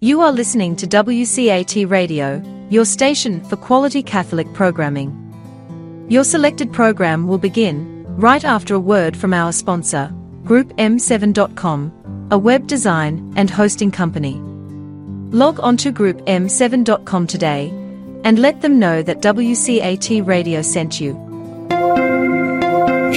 You are listening to WCAT Radio, your station for quality Catholic programming. Your selected program will begin right after a word from our sponsor, GroupM7.com, a web design and hosting company. Log on to GroupM7.com today and let them know that WCAT Radio sent you.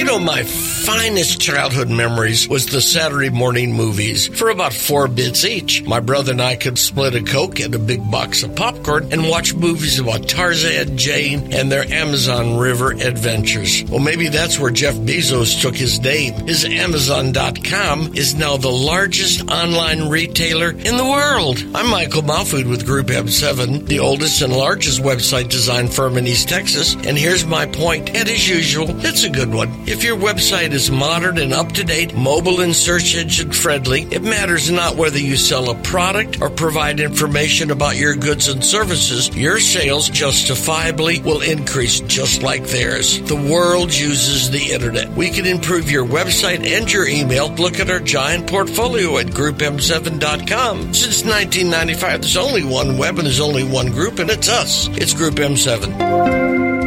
You know, my finest childhood memories was the Saturday morning movies for about four bits each. My brother and I could split a Coke and a big box of popcorn and watch movies about Tarzan, Jane, and their Amazon River adventures. Well, maybe that's where Jeff Bezos took his name. His Amazon.com is now the largest online retailer in the world. I'm Michael Mahfood with Group M7, the oldest and largest website design firm in East Texas. And here's my point, and as usual, it's a good one. If your website is modern and up to date, mobile and search engine friendly, it matters not whether you sell a product or provide information about your goods and services, your sales justifiably will increase just like theirs. The world uses the internet. We can improve your website and your email. Look at our giant portfolio at groupm7.com. Since 1995, there's only one web and there's only one group, and it's us. It's Group M7.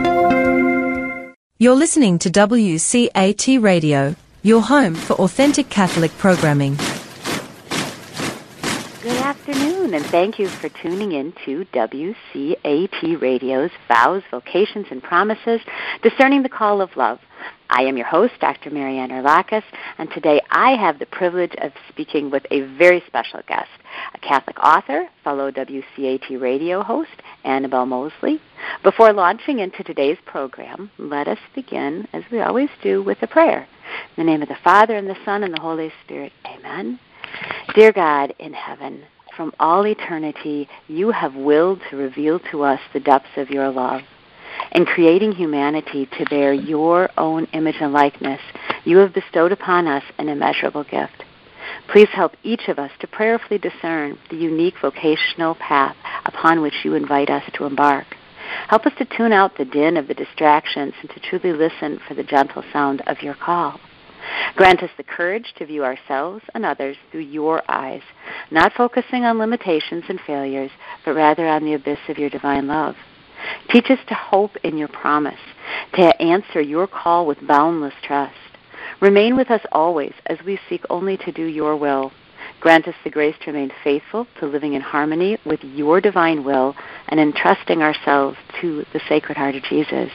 You're listening to WCAT Radio, your home for authentic Catholic programming. Good afternoon, and thank you for tuning in to WCAT Radio's Vows, Vocations, and Promises, Discerning the Call of Love. I am your host, Dr. Marianne Erlakis, and today I have the privilege of speaking with a very special guest, a Catholic author, fellow WCAT radio host, Annabelle Moseley. Before launching into today's program, let us begin, as we always do, with a prayer. In the name of the Father, and the Son, and the Holy Spirit, amen. Dear God in heaven, from all eternity, you have willed to reveal to us the depths of your love. In creating humanity to bear your own image and likeness, you have bestowed upon us an immeasurable gift. Please help each of us to prayerfully discern the unique vocational path upon which you invite us to embark. Help us to tune out the din of the distractions and to truly listen for the gentle sound of your call. Grant us the courage to view ourselves and others through your eyes, not focusing on limitations and failures, but rather on the abyss of your divine love. Teach us to hope in your promise, to answer your call with boundless trust. Remain with us always as we seek only to do your will. Grant us the grace to remain faithful to living in harmony with your divine will and entrusting ourselves to the Sacred Heart of Jesus.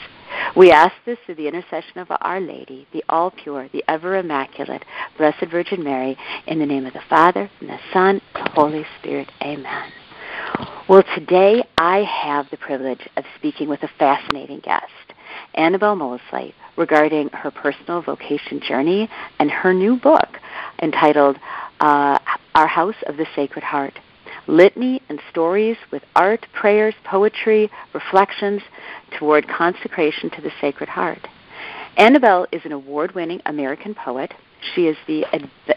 We ask this through the intercession of Our Lady, the all pure, the ever immaculate, Blessed Virgin Mary, in the name of the Father, and the Son, and the Holy Spirit. Amen. Well, today I have the privilege of speaking with a fascinating guest, Annabelle Moseley, regarding her personal vocation journey and her new book entitled uh, Our House of the Sacred Heart litany and stories with art, prayers, poetry, reflections toward consecration to the Sacred Heart. Annabelle is an award winning American poet. She is the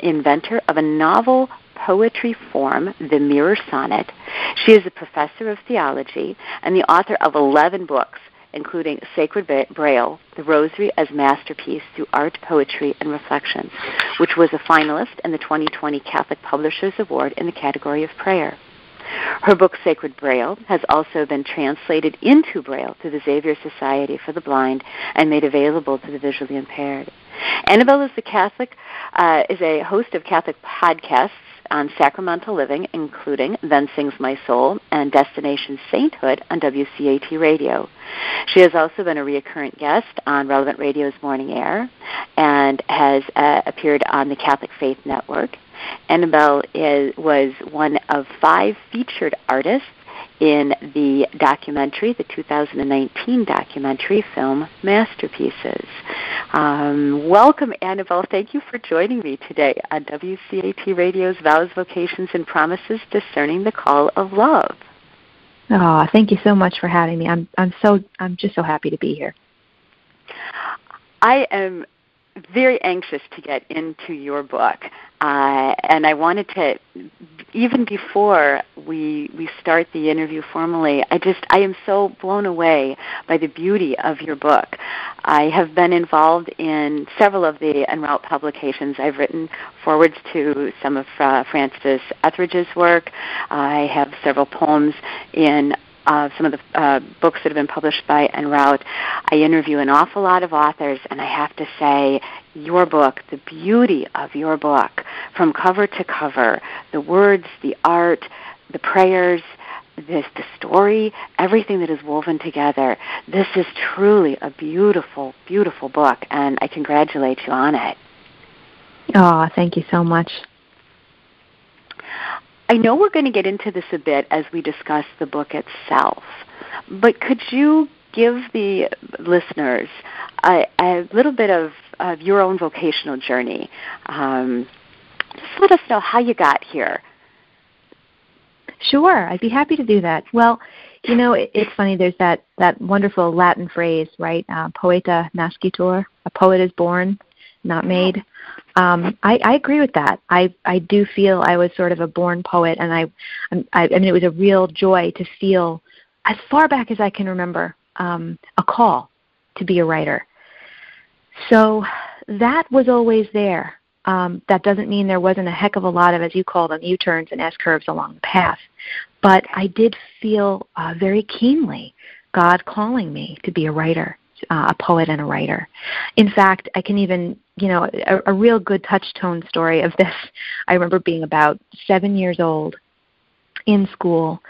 inventor of a novel poetry form, the Mirror Sonnet. She is a professor of theology and the author of 11 books, including Sacred Braille, The Rosary as Masterpiece Through Art, Poetry, and Reflections, which was a finalist in the 2020 Catholic Publishers Award in the category of prayer. Her book, Sacred Braille, has also been translated into Braille through the Xavier Society for the Blind and made available to the visually impaired. Annabelle is the Catholic, uh, is a host of Catholic podcasts on sacramental living, including Then Sings My Soul and Destination Sainthood on WCAT Radio. She has also been a recurrent guest on Relevant Radio's Morning Air and has uh, appeared on the Catholic Faith Network. Annabelle is, was one of five featured artists in the documentary, the 2019 documentary film Masterpieces. Um, welcome, Annabelle. Thank you for joining me today on WCAT Radio's Vows, Vocations, and Promises Discerning the Call of Love. Oh, thank you so much for having me. I'm I'm so I'm just so happy to be here. I am very anxious to get into your book. Uh, and I wanted to, even before we we start the interview formally, I just I am so blown away by the beauty of your book. I have been involved in several of the En route publications. I've written forwards to some of uh, Frances Etheridge's work. I have several poems in uh, some of the uh, books that have been published by En route. I interview an awful lot of authors, and I have to say, your book, the beauty of your book, from cover to cover, the words, the art, the prayers, this the story, everything that is woven together. This is truly a beautiful, beautiful book, and I congratulate you on it. Oh, thank you so much. I know we're going to get into this a bit as we discuss the book itself, but could you give the listeners a, a little bit of, of, your own vocational journey? Um, just let us know how you got here. Sure, I'd be happy to do that. Well, you know, it, it's funny. There's that that wonderful Latin phrase, right? Uh, poeta nascitur. A poet is born, not made. Um, I, I agree with that. I I do feel I was sort of a born poet, and I, I I mean it was a real joy to feel as far back as I can remember um, a call to be a writer. So that was always there. Um, that doesn't mean there wasn't a heck of a lot of, as you call them, U-turns and S-curves along the path. But I did feel uh, very keenly God calling me to be a writer uh, a poet and a writer. In fact, I can even, you know, a, a real good touchstone story of this. I remember being about seven years old in school.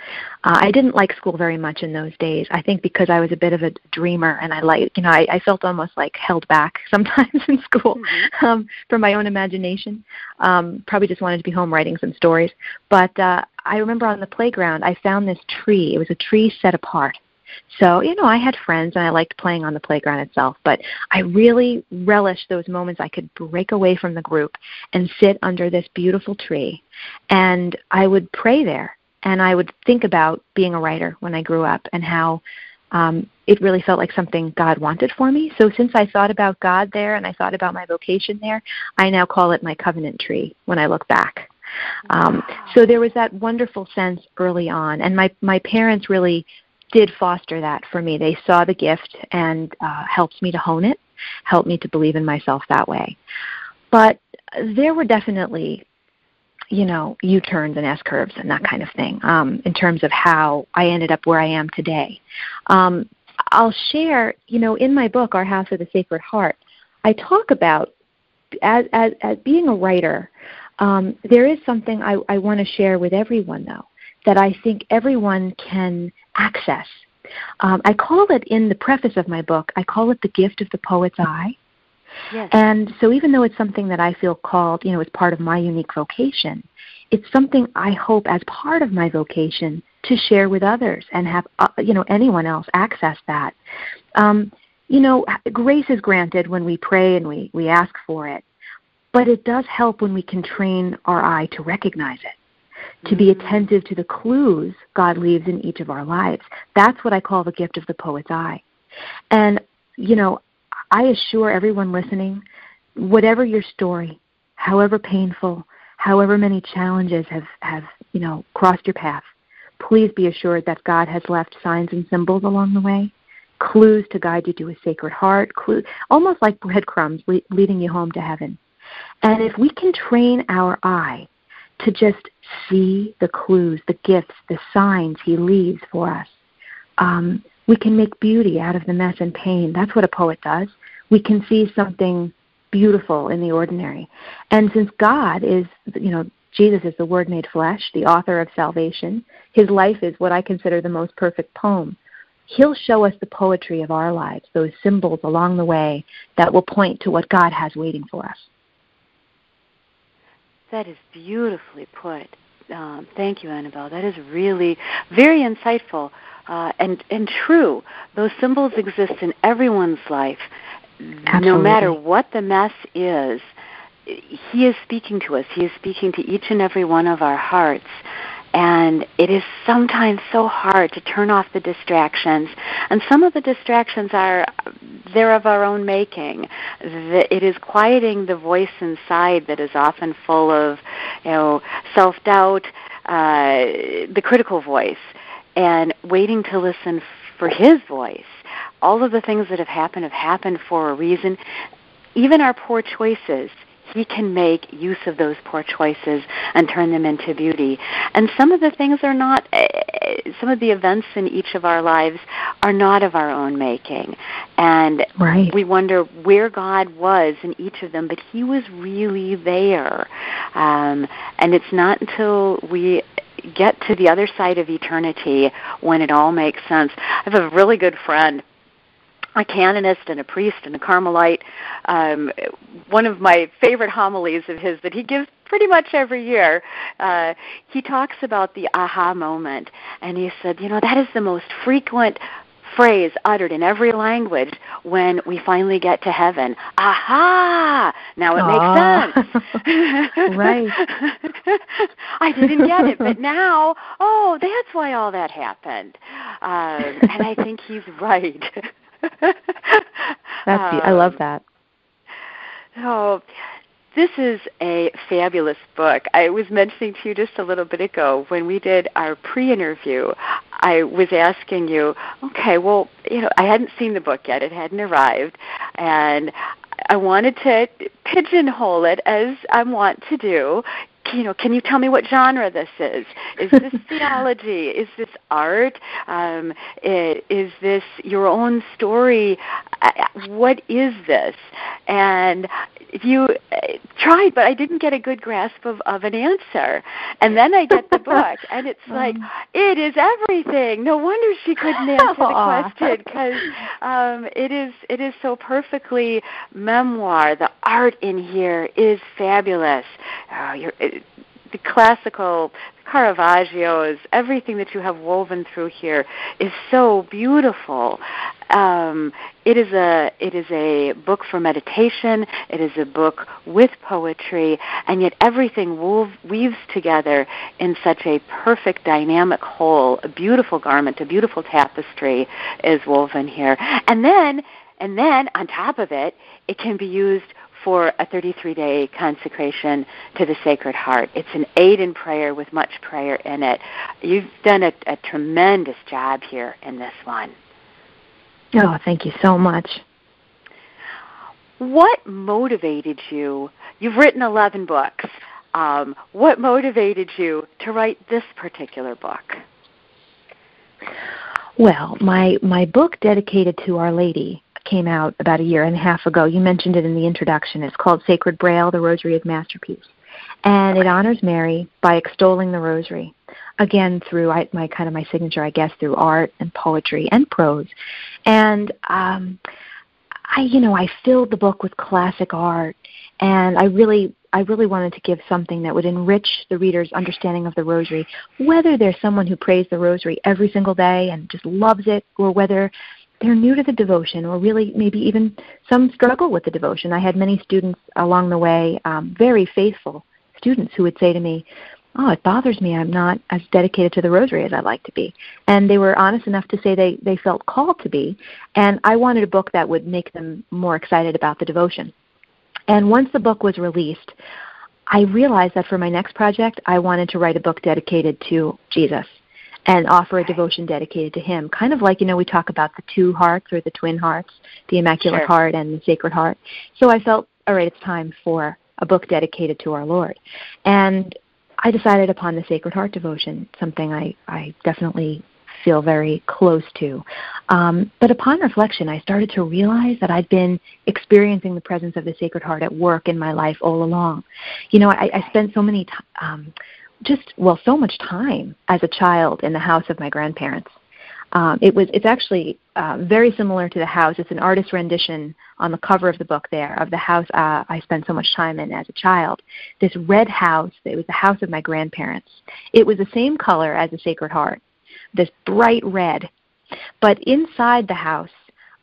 Uh, I didn't like school very much in those days. I think because I was a bit of a dreamer and I like, you know, I, I felt almost like held back sometimes in school mm-hmm. um, from my own imagination. Um, probably just wanted to be home writing some stories. But uh, I remember on the playground, I found this tree. It was a tree set apart so, you know, I had friends and I liked playing on the playground itself, but I really relished those moments I could break away from the group and sit under this beautiful tree. And I would pray there and I would think about being a writer when I grew up and how um, it really felt like something God wanted for me. So since I thought about God there and I thought about my vocation there, I now call it my covenant tree when I look back. Um, so there was that wonderful sense early on, and my my parents really did foster that for me. They saw the gift and uh, helped me to hone it, helped me to believe in myself that way. But there were definitely, you know, U turns and S curves and that kind of thing um, in terms of how I ended up where I am today. Um, I'll share, you know, in my book, Our House of the Sacred Heart, I talk about as, as, as being a writer. Um, there is something I, I want to share with everyone, though, that I think everyone can access. Um, I call it in the preface of my book, I call it the gift of the poet's eye. Yes. And so even though it's something that I feel called, you know, as part of my unique vocation, it's something I hope as part of my vocation to share with others and have, uh, you know, anyone else access that. Um, you know, grace is granted when we pray and we, we ask for it, but it does help when we can train our eye to recognize it to be mm-hmm. attentive to the clues God leaves in each of our lives. That's what I call the gift of the poet's eye. And, you know, I assure everyone listening, whatever your story, however painful, however many challenges have, have you know, crossed your path, please be assured that God has left signs and symbols along the way, clues to guide you to a sacred heart, clues, almost like breadcrumbs leading you home to heaven. And if we can train our eye to just see the clues, the gifts, the signs He leaves for us. Um, we can make beauty out of the mess and pain. That's what a poet does. We can see something beautiful in the ordinary. And since God is, you know, Jesus is the Word made flesh, the author of salvation, His life is what I consider the most perfect poem. He'll show us the poetry of our lives, those symbols along the way that will point to what God has waiting for us. That is beautifully put. Um, thank you, Annabelle. That is really very insightful uh, and and true. Those symbols exist in everyone's life, Absolutely. no matter what the mess is. He is speaking to us. He is speaking to each and every one of our hearts, and it is sometimes so hard to turn off the distractions. And some of the distractions are they're of our own making. The, It is quieting the voice inside that is often full of, you know, self doubt, uh, the critical voice and waiting to listen for his voice. All of the things that have happened have happened for a reason. Even our poor choices he can make use of those poor choices and turn them into beauty. And some of the things are not, eh, some of the events in each of our lives are not of our own making. And right. we wonder where God was in each of them, but He was really there. Um, and it's not until we get to the other side of eternity when it all makes sense. I have a really good friend a canonist and a priest and a Carmelite. Um, one of my favorite homilies of his that he gives pretty much every year, uh, he talks about the aha moment. And he said, you know, that is the most frequent phrase uttered in every language when we finally get to heaven. Aha! Now it Aww. makes sense. right. I didn't get it, but now, oh, that's why all that happened. Um, and I think he's right. That's um, I love that. Oh, this is a fabulous book. I was mentioning to you just a little bit ago when we did our pre-interview. I was asking you, okay, well, you know, I hadn't seen the book yet; it hadn't arrived, and I wanted to pigeonhole it as I want to do you know, can you tell me what genre this is? Is this theology? Is this art? Um, is this your own story? What is this? And you uh, tried, but I didn't get a good grasp of, of an answer. And then I get the book, and it's like, it is everything. No wonder she couldn't answer the question because um, it is it is so perfectly memoir. The art in here is fabulous. Uh, you're, the classical Caravaggio's, everything that you have woven through here is so beautiful. Um, it is a it is a book for meditation. It is a book with poetry, and yet everything weaves together in such a perfect dynamic whole. A beautiful garment, a beautiful tapestry is woven here, and then and then on top of it, it can be used for a 33 day consecration to the Sacred Heart. It's an aid in prayer with much prayer in it. You've done a, a tremendous job here in this one. Oh, thank you so much. What motivated you? You've written 11 books. Um, what motivated you to write this particular book? Well, my my book dedicated to Our Lady came out about a year and a half ago. You mentioned it in the introduction. It's called Sacred Braille, The Rosary is Masterpiece. And it honors Mary by extolling the rosary. Again, through I, my kind of my signature, I guess, through art and poetry and prose. And um, I, you know, I filled the book with classic art, and I really I really wanted to give something that would enrich the reader's understanding of the rosary, whether they're someone who prays the rosary every single day and just loves it, or whether they're new to the devotion or really maybe even some struggle with the devotion. I had many students along the way, um, very faithful students who would say to me, oh, it bothers me I'm not as dedicated to the rosary as I'd like to be. And they were honest enough to say they, they felt called to be. And I wanted a book that would make them more excited about the devotion. And once the book was released, I realized that for my next project, I wanted to write a book dedicated to Jesus and offer a devotion dedicated to him. Kind of like, you know, we talk about the two hearts or the twin hearts, the Immaculate sure. Heart and the Sacred Heart. So I felt, all right, it's time for a book dedicated to our Lord. And I decided upon the Sacred Heart devotion, something I, I definitely feel very close to. Um, but upon reflection, I started to realize that I'd been experiencing the presence of the Sacred Heart at work in my life all along. You know, I, I spent so many t- um, just well so much time as a child in the house of my grandparents. Um, it was it's actually uh, very similar to the house. It's an artist rendition on the cover of the book there of the house uh, I spent so much time in as a child. This red house. It was the house of my grandparents. It was the same color as the Sacred Heart, this bright red. But inside the house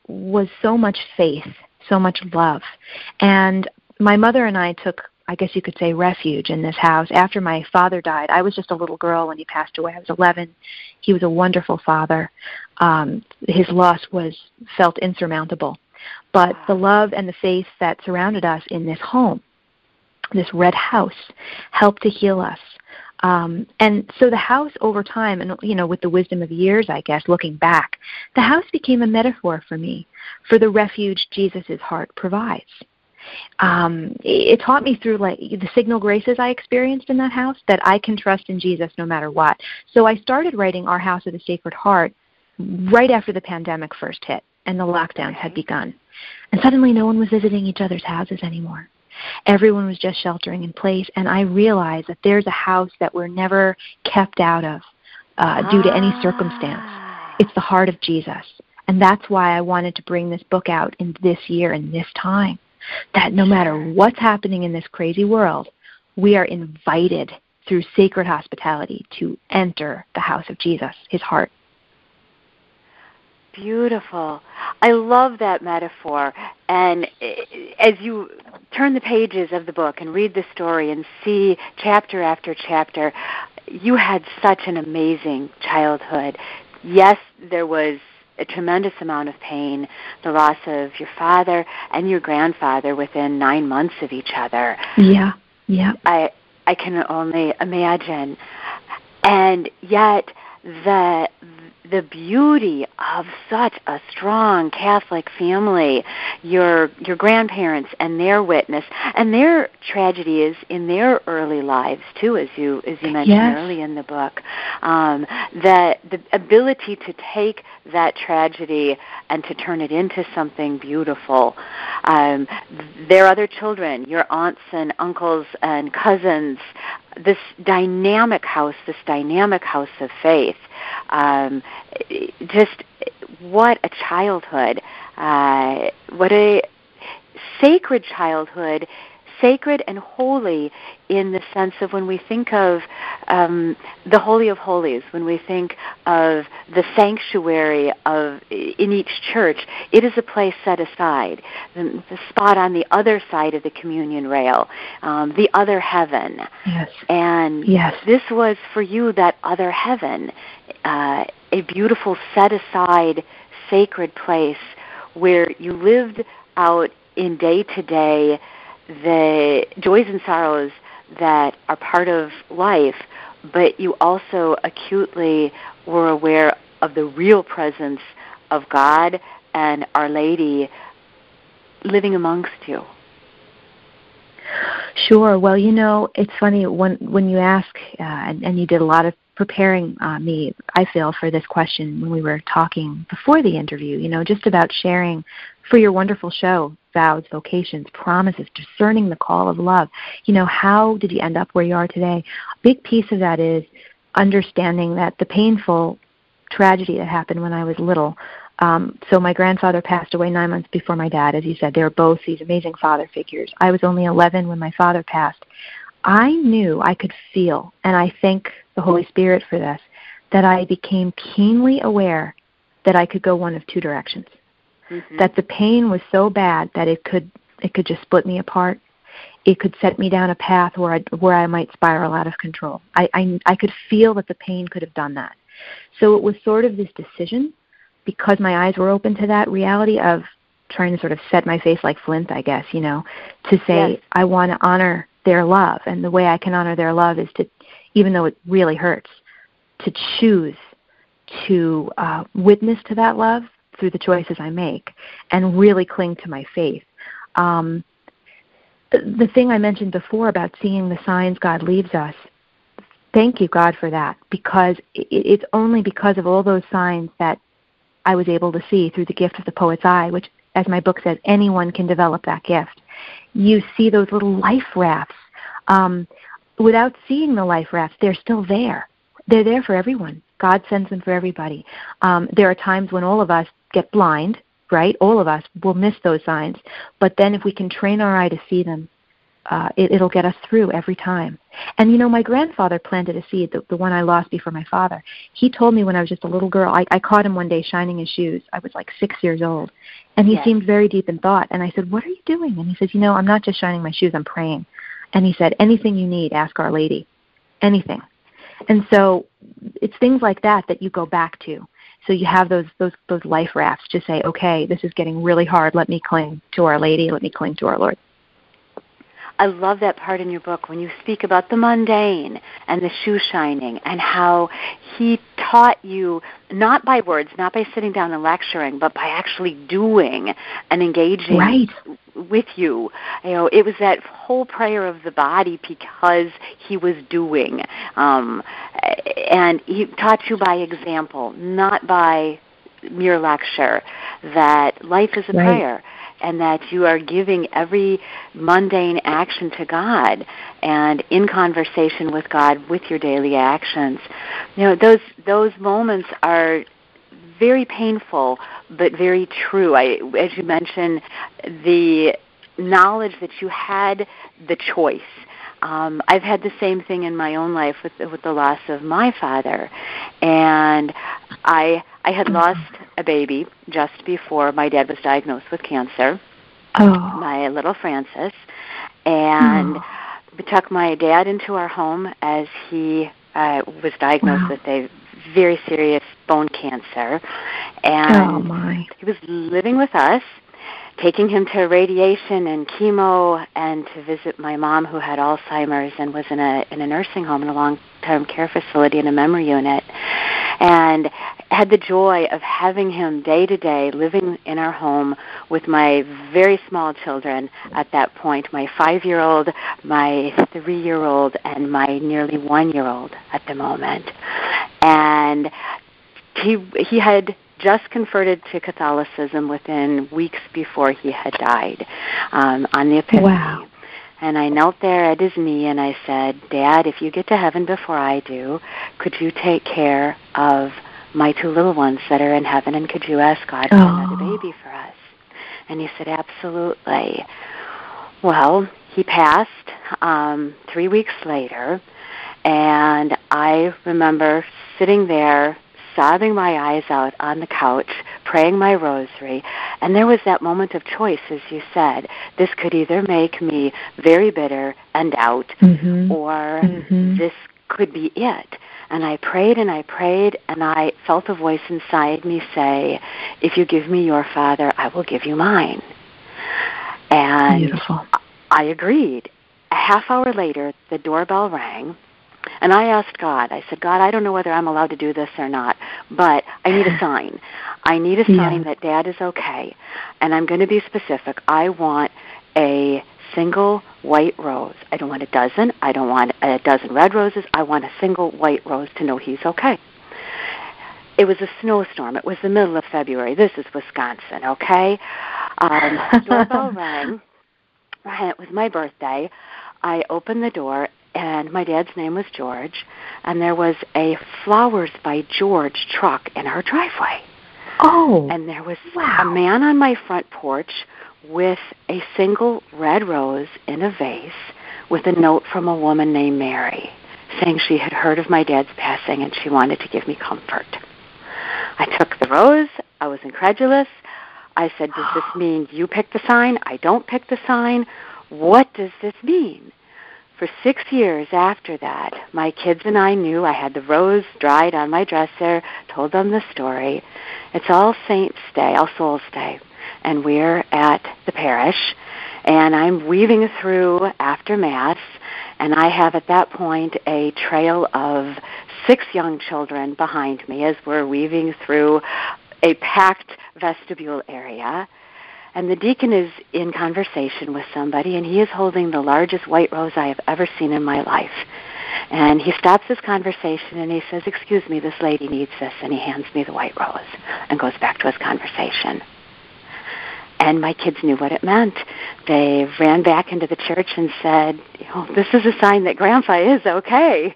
was so much faith, so much love, and my mother and I took I guess you could say, refuge in this house. After my father died, I was just a little girl when he passed away. I was 11. He was a wonderful father. Um, his loss was felt insurmountable. But the love and the faith that surrounded us in this home, this red house, helped to heal us. Um, and so the house over time, and you know, with the wisdom of years, I guess, looking back, the house became a metaphor for me for the refuge Jesus' heart provides. Um, it taught me through like the signal graces I experienced in that house that I can trust in Jesus no matter what. So I started writing Our House of the Sacred Heart right after the pandemic first hit and the lockdowns had begun. And suddenly no one was visiting each other's houses anymore. Everyone was just sheltering in place, and I realized that there's a house that we're never kept out of uh, due to any circumstance. It's the heart of Jesus. And that's why I wanted to bring this book out in this year and this time. That no matter what's happening in this crazy world, we are invited through sacred hospitality to enter the house of Jesus, his heart. Beautiful. I love that metaphor. And as you turn the pages of the book and read the story and see chapter after chapter, you had such an amazing childhood. Yes, there was a tremendous amount of pain, the loss of your father and your grandfather within nine months of each other. Yeah, yeah. I I can only imagine. And yet the the beauty of such a strong Catholic family, your your grandparents and their witness, and their tragedy is in their early lives too, as you as you mentioned yes. early in the book. Um, that the ability to take that tragedy and to turn it into something beautiful. Um, their other children, your aunts and uncles and cousins, this dynamic house, this dynamic house of faith. Um, just what a childhood! Uh, what a sacred childhood sacred and holy in the sense of when we think of um, the Holy of Holies, when we think of the sanctuary of in each church, it is a place set aside, the, the spot on the other side of the communion rail, um, the other heaven. Yes. And yes. this was for you that other heaven, uh, a beautiful set aside sacred place where you lived out in day to day the joys and sorrows that are part of life, but you also acutely were aware of the real presence of God and Our Lady living amongst you. Sure. Well, you know, it's funny when when you ask, uh, and, and you did a lot of preparing uh, me, I feel, for this question when we were talking before the interview. You know, just about sharing for your wonderful show vows, vocations, promises, discerning the call of love. You know, how did you end up where you are today? A big piece of that is understanding that the painful tragedy that happened when I was little. Um, so my grandfather passed away nine months before my dad, as you said. They were both these amazing father figures. I was only 11 when my father passed. I knew I could feel, and I thank the Holy Spirit for this, that I became keenly aware that I could go one of two directions mm-hmm. that the pain was so bad that it could it could just split me apart. It could set me down a path where I where I might spiral out of control. I, I I could feel that the pain could have done that. So it was sort of this decision because my eyes were open to that reality of trying to sort of set my face like flint, I guess, you know, to say yes. I want to honor their love and the way I can honor their love is to even though it really hurts, to choose to uh, witness to that love through the choices I make and really cling to my faith. Um, the thing I mentioned before about seeing the signs God leaves us, thank you, God, for that, because it's only because of all those signs that I was able to see through the gift of the poet's eye, which, as my book says, anyone can develop that gift. You see those little life rafts. Um, without seeing the life rafts, they're still there. They're there for everyone. God sends them for everybody. Um, there are times when all of us get blind, right? All of us will miss those signs. But then if we can train our eye to see them, uh, it, it'll get us through every time. And you know, my grandfather planted a seed, the, the one I lost before my father. He told me when I was just a little girl, I, I caught him one day shining his shoes. I was like six years old. And he yes. seemed very deep in thought. And I said, What are you doing? And he says, You know, I'm not just shining my shoes, I'm praying. And he said, Anything you need, ask Our Lady. Anything. And so it's things like that that you go back to. So you have those those those life rafts to say, okay, this is getting really hard. Let me cling to Our Lady. Let me cling to our Lord. I love that part in your book when you speak about the mundane and the shoe shining and how he taught you not by words, not by sitting down and lecturing, but by actually doing and engaging right. With you. You know, it was that whole prayer of the body because he was doing. Um, and he taught you by example, not by mere lecture, that life is a right. prayer and that you are giving every mundane action to God and in conversation with God with your daily actions. You know, those those moments are very painful but very true. I as you mentioned the knowledge that you had the choice um, I've had the same thing in my own life with with the loss of my father, and I I had lost a baby just before my dad was diagnosed with cancer. Oh. My little Francis, and oh. we took my dad into our home as he uh, was diagnosed wow. with a very serious bone cancer, and oh my. he was living with us taking him to radiation and chemo and to visit my mom who had Alzheimer's and was in a in a nursing home in a long term care facility in a memory unit and had the joy of having him day to day living in our home with my very small children at that point my 5 year old my 3 year old and my nearly 1 year old at the moment and he he had just converted to Catholicism within weeks before he had died um, on the Epiphany. Wow. And I knelt there at his knee and I said, Dad, if you get to heaven before I do, could you take care of my two little ones that are in heaven and could you ask God for oh. another baby for us? And he said, Absolutely. Well, he passed um, three weeks later, and I remember sitting there sobbing my eyes out on the couch, praying my rosary, and there was that moment of choice, as you said. This could either make me very bitter and out, mm-hmm. or mm-hmm. this could be it. And I prayed and I prayed, and I felt a voice inside me say, If you give me your father, I will give you mine. And Beautiful. I agreed. A half hour later, the doorbell rang and I asked God, I said, God, I don't know whether I'm allowed to do this or not, but I need a sign. I need a sign yeah. that Dad is okay. And I'm going to be specific. I want a single white rose. I don't want a dozen. I don't want a dozen red roses. I want a single white rose to know he's okay. It was a snowstorm. It was the middle of February. This is Wisconsin, okay? Um, doorbell rang. It was my birthday. I opened the door and my dad's name was George, and there was a Flowers by George truck in our driveway. Oh. And there was wow. a man on my front porch with a single red rose in a vase with a note from a woman named Mary saying she had heard of my dad's passing and she wanted to give me comfort. I took the rose. I was incredulous. I said, Does this mean you pick the sign? I don't pick the sign. What does this mean? For six years after that, my kids and I knew I had the rose dried on my dresser, told them the story. It's All Saints Day, All Souls Day, and we're at the parish, and I'm weaving through after Mass, and I have at that point a trail of six young children behind me as we're weaving through a packed vestibule area and the deacon is in conversation with somebody, and he is holding the largest white rose I have ever seen in my life. And he stops his conversation and he says, Excuse me, this lady needs this. And he hands me the white rose and goes back to his conversation. And my kids knew what it meant. They ran back into the church and said, oh, This is a sign that Grandpa is okay.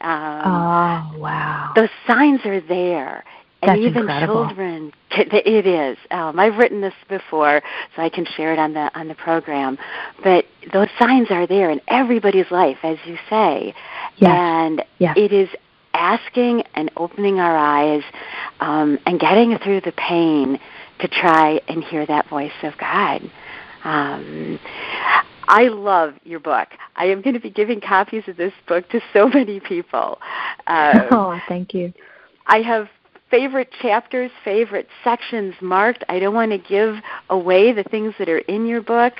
Um, oh, wow. Those signs are there and That's even incredible. children it is um, i've written this before so i can share it on the on the program but those signs are there in everybody's life as you say yes. and yes. it is asking and opening our eyes um, and getting through the pain to try and hear that voice of god um, I love your book. I am going to be giving copies of this book to so many people. Uh, oh, thank you. I have favorite chapters, favorite sections marked. I don't want to give away the things that are in your book,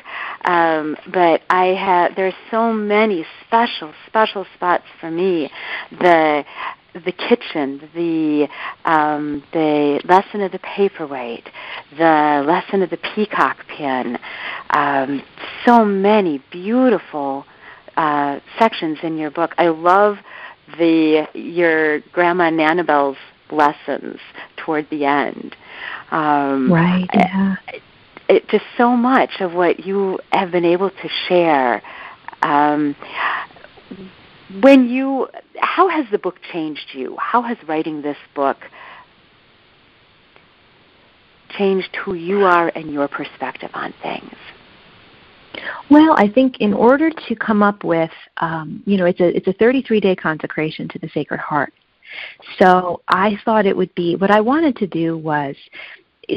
um, but I have. There's so many special, special spots for me. The the kitchen, the um, the lesson of the paperweight, the lesson of the peacock pin. Um, so many beautiful uh, sections in your book. I love the your grandma Nanabelle's lessons toward the end. Um, right. Yeah. It, it, just so much of what you have been able to share. Um, when you, how has the book changed you? How has writing this book changed who you are and your perspective on things? Well, I think in order to come up with, um, you know, it's a it's a 33 day consecration to the Sacred Heart. So I thought it would be what I wanted to do was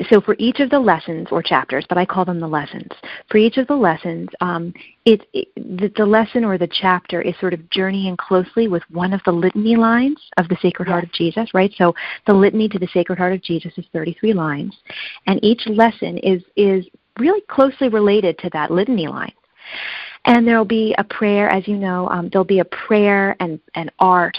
so for each of the lessons or chapters, but I call them the lessons. For each of the lessons, um, it, it the, the, lesson or the chapter is sort of journeying closely with one of the litany lines of the Sacred yes. Heart of Jesus, right? So the litany to the Sacred Heart of Jesus is 33 lines, and each lesson is is really closely related to that litany line. And there will be a prayer, as you know, um, there'll be a prayer and, and art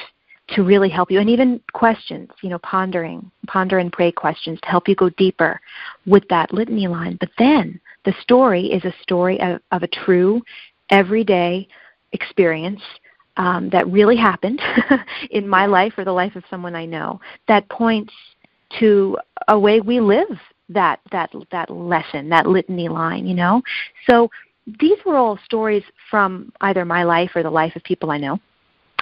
to really help you, and even questions, you know, pondering, ponder and pray questions to help you go deeper with that litany line. But then the story is a story of, of a true, everyday experience um, that really happened in my life or the life of someone I know that points to a way we live that that that lesson, that litany line, you know. So these were all stories from either my life or the life of people I know.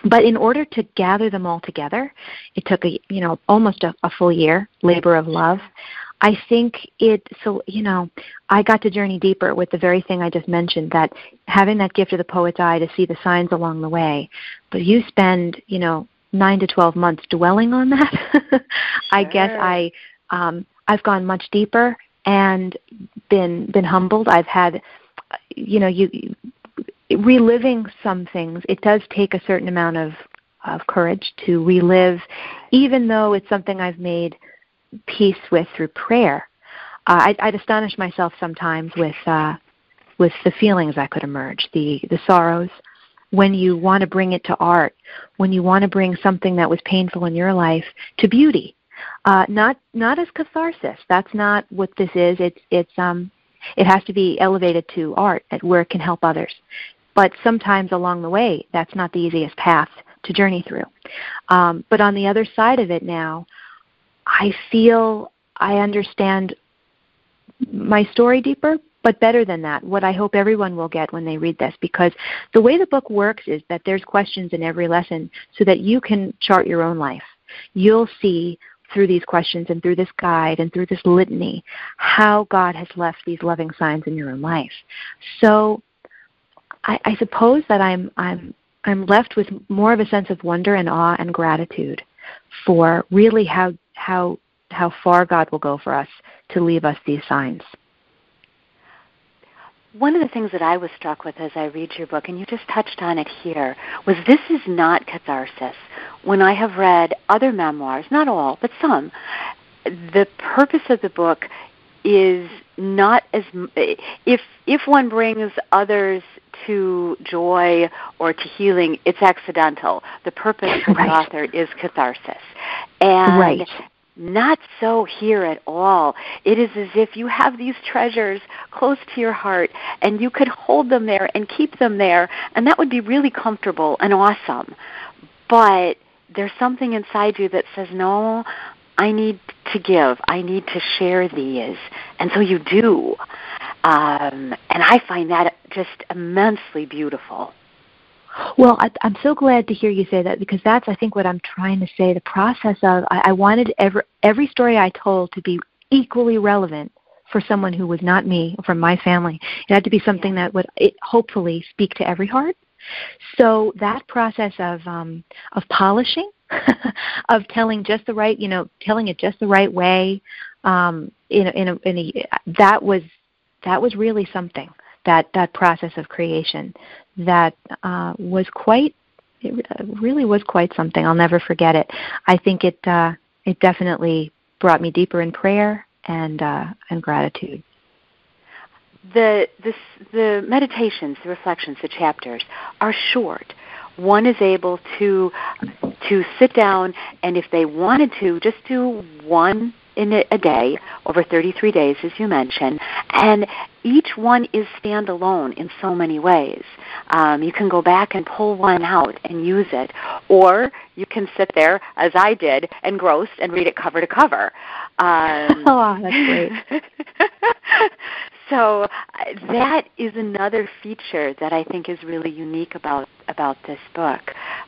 But in order to gather them all together, it took a you know almost a, a full year labor of love. I think it so you know I got to journey deeper with the very thing I just mentioned that having that gift of the poet's eye to see the signs along the way. But you spend you know nine to twelve months dwelling on that. Sure. I guess I um, I've gone much deeper and been been humbled. I've had, you know, you reliving some things. It does take a certain amount of of courage to relive, even though it's something I've made peace with through prayer. Uh, I'd, I'd astonish myself sometimes with uh, with the feelings that could emerge, the the sorrows. When you want to bring it to art, when you want to bring something that was painful in your life to beauty, uh, not not as catharsis. That's not what this is. It's it's um it has to be elevated to art where it can help others. But sometimes along the way, that's not the easiest path to journey through. Um, but on the other side of it now, I feel I understand my story deeper, but better than that, what I hope everyone will get when they read this, because the way the book works is that there's questions in every lesson so that you can chart your own life. You'll see through these questions and through this guide and through this litany how God has left these loving signs in your own life. So I, I suppose that I'm I'm I'm left with more of a sense of wonder and awe and gratitude for really how how how far God will go for us to leave us these signs. One of the things that I was struck with as I read your book, and you just touched on it here, was this is not catharsis. When I have read other memoirs, not all, but some, the purpose of the book is not as if if one brings others to joy or to healing, it's accidental. The purpose of right. the author is catharsis. And right. Not so here at all. It is as if you have these treasures close to your heart and you could hold them there and keep them there, and that would be really comfortable and awesome. But there's something inside you that says, no, I need to give. I need to share these. And so you do. Um, and I find that just immensely beautiful. Well, I, I'm so glad to hear you say that because that's, I think, what I'm trying to say. The process of I, I wanted every every story I told to be equally relevant for someone who was not me, from my family. It had to be something that would it, hopefully speak to every heart. So that process of um, of polishing, of telling just the right, you know, telling it just the right way, um, in a, in a, in a, that was that was really something that that process of creation that uh, was quite it really was quite something. I'll never forget it. I think it uh, it definitely brought me deeper in prayer and uh, and gratitude. The, the the meditations, the reflections, the chapters are short. One is able to to sit down and if they wanted to, just do one in a day over 33 days, as you mentioned, and each one is standalone in so many ways. Um, you can go back and pull one out and use it, or you can sit there, as I did, engrossed and read it cover to cover. Um, oh, that's great. so uh, that is another feature that I think is really unique about about this book,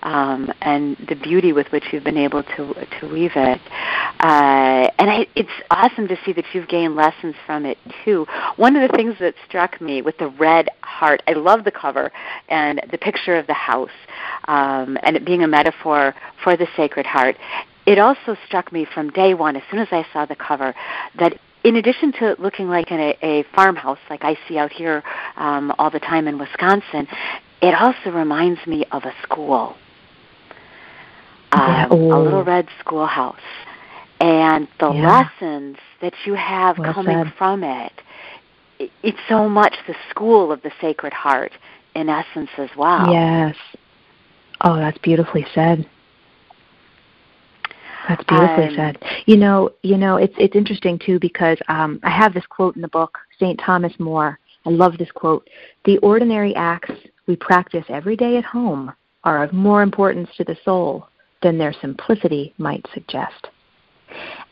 um, and the beauty with which you've been able to to weave it. Uh, and I, it's awesome to see that you've gained lessons from it too. One of the things that struck me with the red heart, I love the cover and the picture of the house, um, and it being a metaphor for the Sacred Heart. It also struck me from day one, as soon as I saw the cover, that in addition to looking like a, a farmhouse like I see out here um, all the time in Wisconsin, it also reminds me of a school, um, a little red schoolhouse, and the yeah. lessons that you have well coming said. from it. It's so much the school of the Sacred Heart in essence as well. Yes. Oh, that's beautifully said. That's beautifully um, said. You know, you know, it's it's interesting too because um, I have this quote in the book, Saint Thomas More. I love this quote. The ordinary acts we practice every day at home are of more importance to the soul than their simplicity might suggest.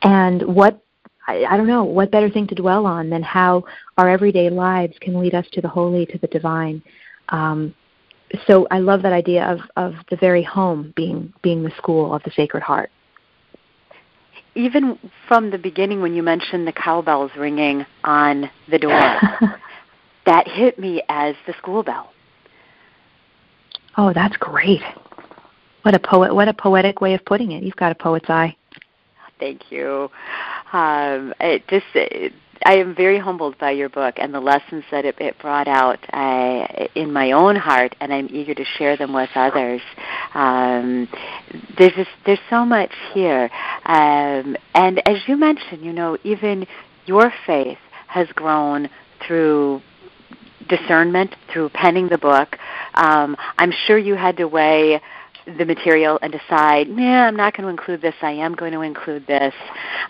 And what I, I don't know what better thing to dwell on than how our everyday lives can lead us to the holy, to the divine. Um, so I love that idea of, of the very home being being the school of the Sacred Heart even from the beginning when you mentioned the cowbells ringing on the door, that hit me as the school bell. Oh, that's great. What a poet! What a poetic way of putting it. You've got a poet's eye. Thank you. Um, it just it, I am very humbled by your book and the lessons that it, it brought out uh, in my own heart, and I'm eager to share them with others. Um, there's just, there's so much here, um, and as you mentioned, you know, even your faith has grown through discernment, through penning the book. Um, I'm sure you had to weigh the material and decide, yeah, I'm not going to include this. I am going to include this.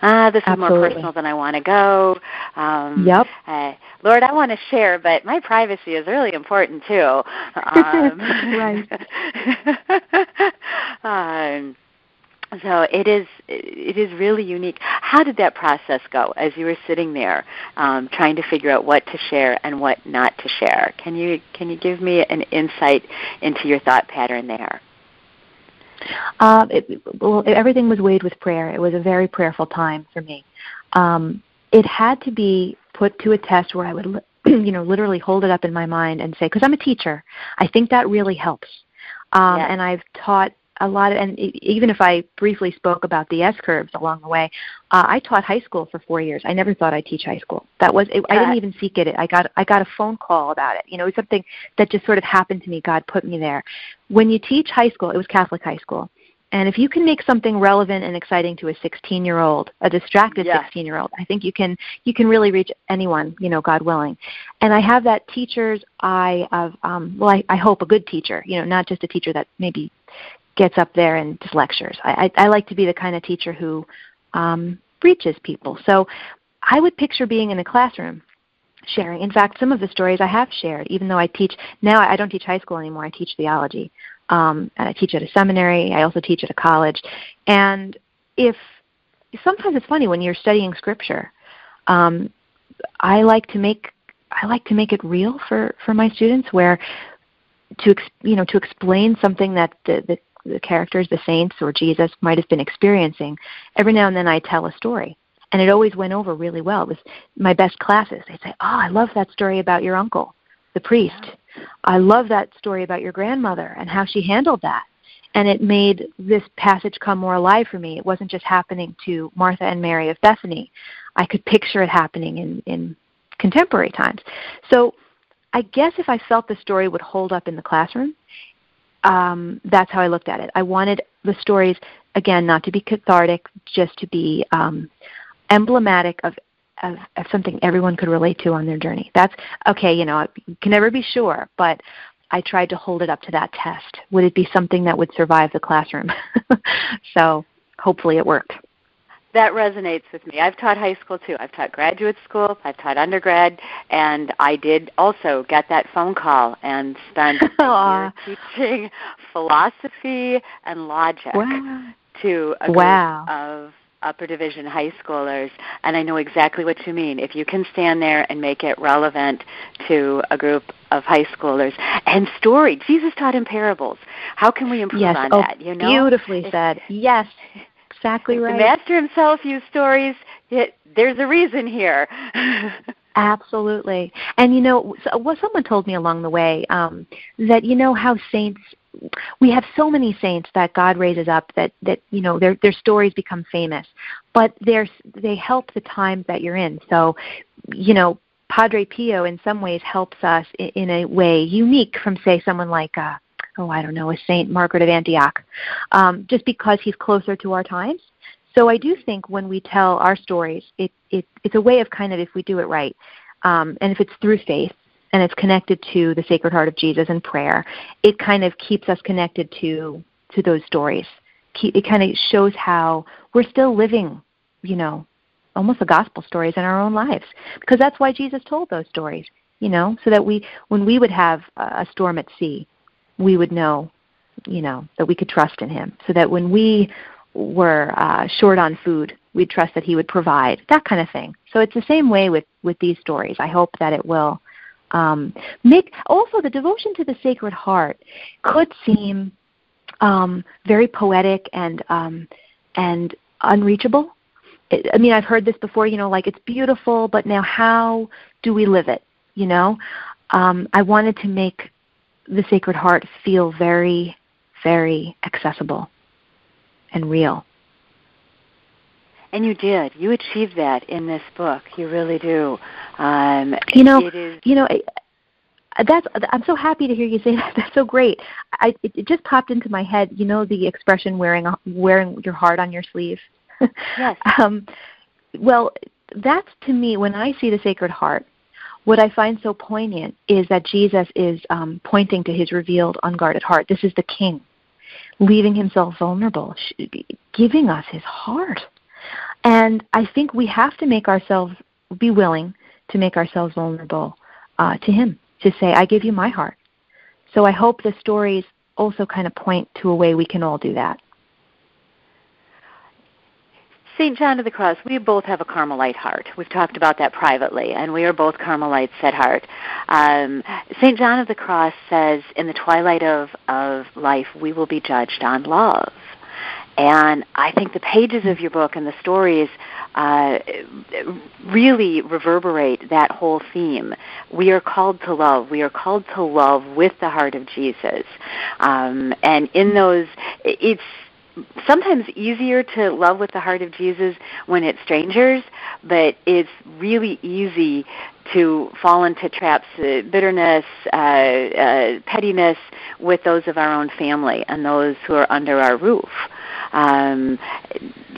Ah, this is more personal than I want to go. Um, yep. Uh, Lord, I want to share, but my privacy is really important too. Um, right. um, so it is it is really unique. How did that process go as you were sitting there um, trying to figure out what to share and what not to share? Can you can you give me an insight into your thought pattern there? Uh, it, well, everything was weighed with prayer. It was a very prayerful time for me. Um, it had to be put to a test where I would, you know, literally hold it up in my mind and say, because I'm a teacher, I think that really helps. Um, And I've taught a lot of, and even if I briefly spoke about the S curves along the way, uh, I taught high school for four years. I never thought I'd teach high school. That was it, I didn't even seek it. I got I got a phone call about it. You know, it was something that just sort of happened to me. God put me there. When you teach high school, it was Catholic high school. And if you can make something relevant and exciting to a 16-year-old, a distracted 16-year-old, I think you can you can really reach anyone, you know, God willing. And I have that teacher's eye of, um, well, I, I hope a good teacher, you know, not just a teacher that maybe gets up there and just lectures. I, I, I like to be the kind of teacher who um, reaches people. So I would picture being in a classroom sharing. In fact, some of the stories I have shared, even though I teach now, I don't teach high school anymore. I teach theology, um, and I teach at a seminary. I also teach at a college. And if sometimes it's funny when you're studying scripture, um, I like to make I like to make it real for for my students, where to you know to explain something that the, the the characters, the saints, or Jesus might have been experiencing, every now and then I tell a story. And it always went over really well. It was my best classes. They'd say, Oh, I love that story about your uncle, the priest. I love that story about your grandmother and how she handled that. And it made this passage come more alive for me. It wasn't just happening to Martha and Mary of Bethany. I could picture it happening in, in contemporary times. So I guess if I felt the story would hold up in the classroom, um, that's how I looked at it. I wanted the stories again, not to be cathartic, just to be um, emblematic of, of, of something everyone could relate to on their journey. That's okay. You know, you can never be sure, but I tried to hold it up to that test. Would it be something that would survive the classroom? so hopefully it worked. That resonates with me. I've taught high school too. I've taught graduate school, I've taught undergrad, and I did also get that phone call and spent a year teaching philosophy and logic wow. to a group wow. of upper division high schoolers and I know exactly what you mean. If you can stand there and make it relevant to a group of high schoolers and story, Jesus taught in parables. How can we improve yes. on oh, that? You know, beautifully said. Yes, exactly right. The master himself used stories. It, there's a reason here. Absolutely. And you know, so, well, someone told me along the way um, that you know how saints we have so many saints that God raises up that that you know their their stories become famous, but they're they help the times that you're in. So, you know, Padre Pio in some ways helps us in, in a way unique from say someone like uh, oh I don't know a Saint Margaret of Antioch, um, just because he's closer to our times. So I do think when we tell our stories, it, it it's a way of kind of if we do it right, um, and if it's through faith, and it's connected to the Sacred Heart of Jesus and prayer, it kind of keeps us connected to to those stories. It kind of shows how we're still living, you know, almost the gospel stories in our own lives, because that's why Jesus told those stories, you know, so that we, when we would have a storm at sea, we would know, you know, that we could trust in Him, so that when we were uh, short on food, we'd trust that He would provide, that kind of thing. So it's the same way with with these stories. I hope that it will um, make also the devotion to the Sacred Heart could seem um, very poetic and um, and unreachable. It, I mean, I've heard this before. You know, like it's beautiful, but now how do we live it? You know, um, I wanted to make the Sacred Heart feel very, very accessible and real. And you did. You achieved that in this book. You really do. Um, you know, you know, that's. I'm so happy to hear you say that. That's so great. I it, it just popped into my head. You know the expression "wearing a, wearing your heart on your sleeve." Yes. um, well, that's to me when I see the Sacred Heart. What I find so poignant is that Jesus is um, pointing to his revealed, unguarded heart. This is the King, leaving himself vulnerable, giving us his heart. And I think we have to make ourselves be willing to make ourselves vulnerable uh, to Him, to say, I give you my heart. So I hope the stories also kind of point to a way we can all do that. St. John of the Cross, we both have a Carmelite heart. We've talked about that privately, and we are both Carmelites at heart. Um, St. John of the Cross says, In the twilight of, of life, we will be judged on love. And I think the pages of your book and the stories uh, really reverberate that whole theme. We are called to love. We are called to love with the heart of Jesus. Um, and in those, it's sometimes easier to love with the heart of Jesus when it's strangers, but it's really easy to fall into traps, uh, bitterness, uh, uh, pettiness with those of our own family and those who are under our roof. Um,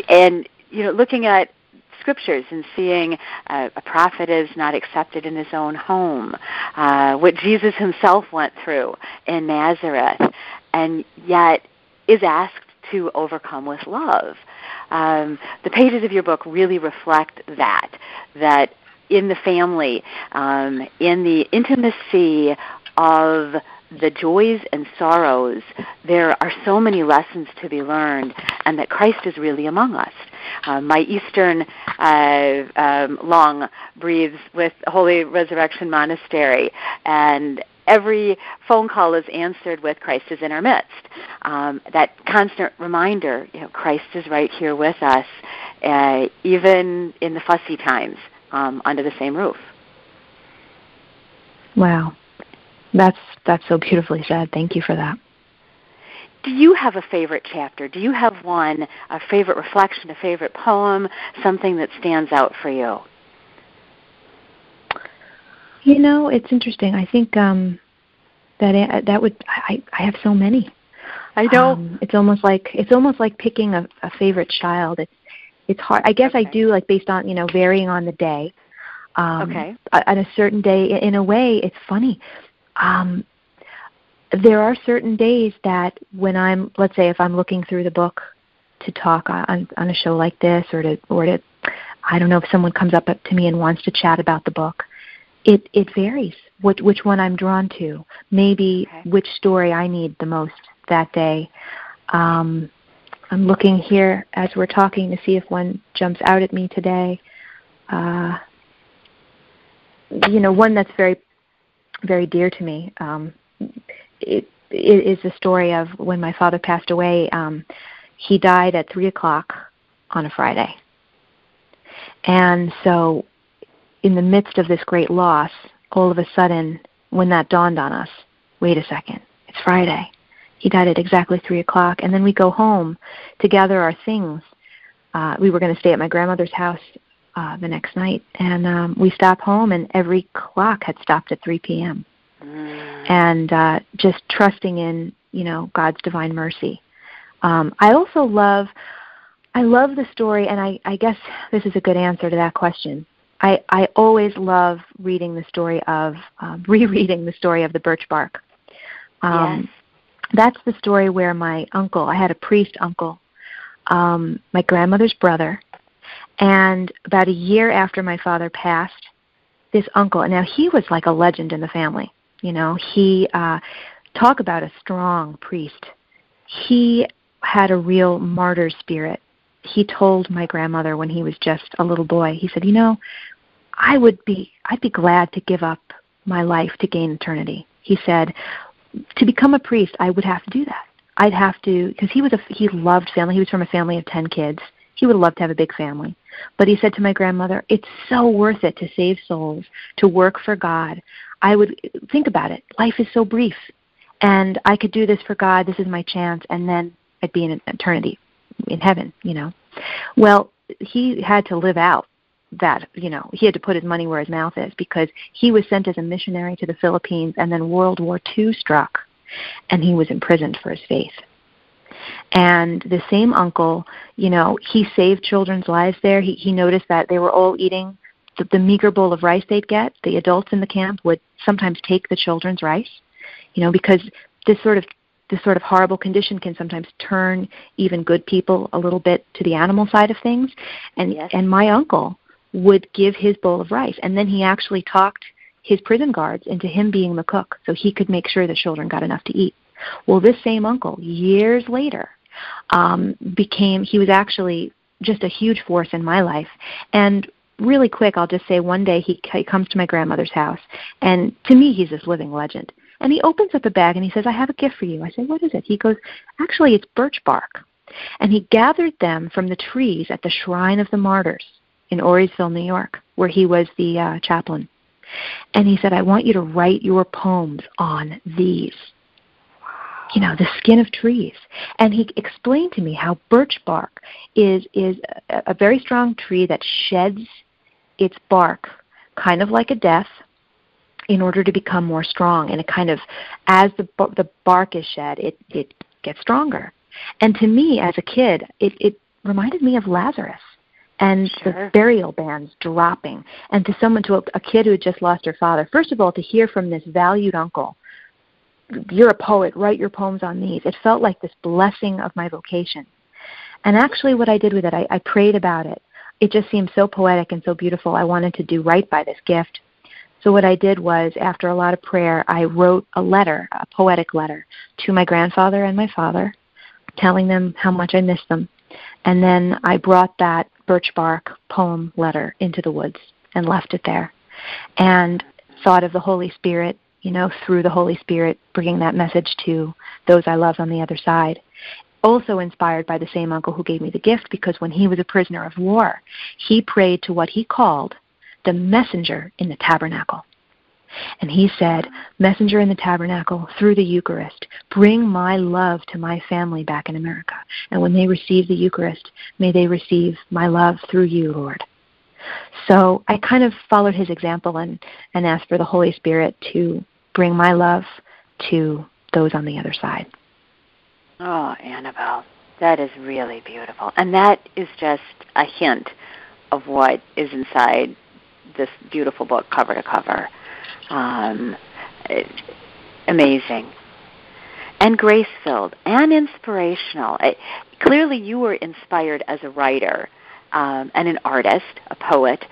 and you know, looking at scriptures and seeing uh, a prophet is not accepted in his own home, uh, what Jesus himself went through in Nazareth, and yet is asked to overcome with love. Um, the pages of your book really reflect that, that in the family, um, in the intimacy of the joys and sorrows, there are so many lessons to be learned, and that Christ is really among us. Uh, my Eastern uh, um, lung breathes with Holy Resurrection Monastery, and every phone call is answered with Christ is in our midst. Um, that constant reminder, you know, Christ is right here with us, uh, even in the fussy times um, under the same roof. Wow. That's that's so beautifully said. Thank you for that. Do you have a favorite chapter? Do you have one, a favorite reflection, a favorite poem, something that stands out for you? You know, it's interesting. I think um, that that would I, I have so many. I know. Um, it's almost like it's almost like picking a, a favorite child. It's it's hard. I guess okay. I do like based on you know varying on the day. Um, okay. On a certain day, in a way, it's funny. Um, there are certain days that when I'm, let's say, if I'm looking through the book to talk on on a show like this, or to or to, I don't know if someone comes up to me and wants to chat about the book. It it varies which which one I'm drawn to. Maybe okay. which story I need the most that day. Um, I'm looking here as we're talking to see if one jumps out at me today. Uh, you know, one that's very, very dear to me. Um, it, it is the story of when my father passed away. Um, he died at three o'clock on a Friday, and so in the midst of this great loss, all of a sudden, when that dawned on us, wait a second, it's Friday. He died at exactly three o'clock, and then we go home to gather our things. Uh, we were going to stay at my grandmother's house uh, the next night, and um, we stop home, and every clock had stopped at 3 p.m. Mm. And uh, just trusting in, you know, God's divine mercy. Um, I also love, I love the story, and I, I guess this is a good answer to that question. I, I always love reading the story of, um, rereading the story of the birch bark. Um, yes that's the story where my uncle, I had a priest uncle, um, my grandmother's brother, and about a year after my father passed, this uncle, and now he was like a legend in the family. You know, he uh, talk about a strong priest. He had a real martyr spirit. He told my grandmother when he was just a little boy, he said, "You know, I would be I'd be glad to give up my life to gain eternity." He said, to become a priest, I would have to do that. I'd have to because he was a he loved family. He was from a family of ten kids. He would love to have a big family. But he said to my grandmother, "It's so worth it to save souls, to work for God. I would think about it. Life is so brief, and I could do this for God. This is my chance, and then I'd be in eternity, in heaven. You know. Well, he had to live out that you know he had to put his money where his mouth is because he was sent as a missionary to the Philippines and then World War II struck and he was imprisoned for his faith. And the same uncle, you know, he saved children's lives there. He he noticed that they were all eating the, the meager bowl of rice they'd get. The adults in the camp would sometimes take the children's rice, you know, because this sort of this sort of horrible condition can sometimes turn even good people a little bit to the animal side of things. And yes. and my uncle would give his bowl of rice. And then he actually talked his prison guards into him being the cook so he could make sure the children got enough to eat. Well, this same uncle, years later, um, became, he was actually just a huge force in my life. And really quick, I'll just say one day he, he comes to my grandmother's house, and to me, he's this living legend. And he opens up a bag and he says, I have a gift for you. I say, What is it? He goes, Actually, it's birch bark. And he gathered them from the trees at the Shrine of the Martyrs in Auriesville, New York, where he was the uh, chaplain. And he said, I want you to write your poems on these. You know, the skin of trees. And he explained to me how birch bark is, is a, a very strong tree that sheds its bark kind of like a death in order to become more strong. And it kind of, as the, the bark is shed, it, it gets stronger. And to me, as a kid, it, it reminded me of Lazarus and sure. the burial bands dropping. And to someone, to a, a kid who had just lost her father, first of all, to hear from this valued uncle, you're a poet, write your poems on these. It felt like this blessing of my vocation. And actually, what I did with it, I, I prayed about it. It just seemed so poetic and so beautiful. I wanted to do right by this gift. So, what I did was, after a lot of prayer, I wrote a letter, a poetic letter, to my grandfather and my father, telling them how much I missed them. And then I brought that birch bark poem letter into the woods and left it there and thought of the Holy Spirit, you know, through the Holy Spirit bringing that message to those I love on the other side. Also inspired by the same uncle who gave me the gift because when he was a prisoner of war, he prayed to what he called the messenger in the tabernacle. And he said, Messenger in the tabernacle, through the Eucharist, bring my love to my family back in America. And when they receive the Eucharist, may they receive my love through you, Lord. So I kind of followed his example and, and asked for the Holy Spirit to bring my love to those on the other side. Oh, Annabelle, that is really beautiful. And that is just a hint of what is inside this beautiful book, cover to cover. Um, it, amazing. And grace filled and inspirational. It, clearly, you were inspired as a writer um, and an artist, a poet.